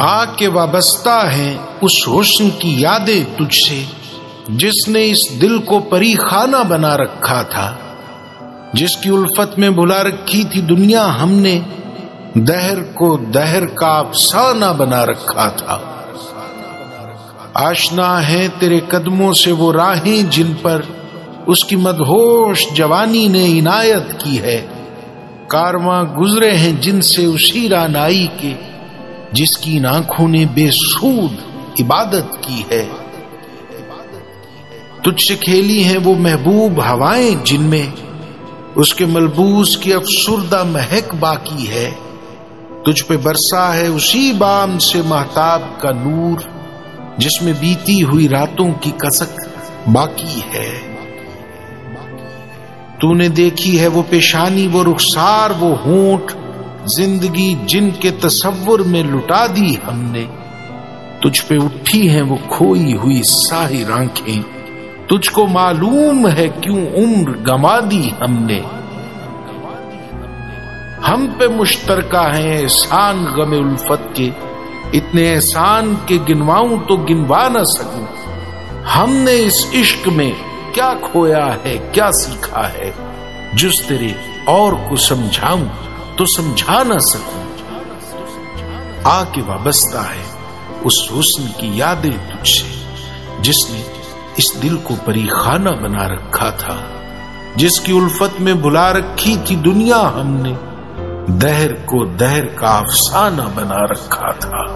आके वाबस्ता है उस हुस्न की यादें तुझसे, जिसने इस दिल को परी खाना बना रखा था, जिसकी उल्फत में भुला रखी थी दुनिया हमने, दहर को दहर का अफसाना बना रखा था। आशना है तेरे कदमों से वो राहें जिन पर उसकी मदहोश जवानी ने इनायत की है, कारवां गुजरे हैं जिनसे उसी रानाई के जिसकी इन आँखों ने बेसूद इबादत की है। तुझसे खेली हैं वो महबूब हवाएँ जिनमें उसके मलबूस की अफसुरदा महक बाकी है। तुझ पे बरसा है उसी बाम से महताब का नूर, जिसमें बीती हुई रातों की कसक बाकी है। तूने देखी है वो पेशानी, वो रुखसार, वो होठ ज़िंदगी जिनके तस्वुर में लुटा दी हमने, तुझ पे उठी हैं वो खोई हुई साही आँखें तुझको मालूम है क्यों उम्र गमा दी हमने। हम पे मुश्तरका है एहसान गमे उल्फत के। इतने एहसान के गिनवाऊं तो गिनवा ना सकूँ। हमने इस इश्क में क्या खोया है, क्या सीखा है, जिस तेरे और को समझाऊं। तो समझा ना सकूँ। आके वाबस्ता है उस हुस्न की यादें तुझसे, जिसने इस दिल को परी खाना बना रखा था, जिसकी उल्फत में बुला रखी थी दुनिया हमने, दहर को दहर का अफसाना बना रखा था।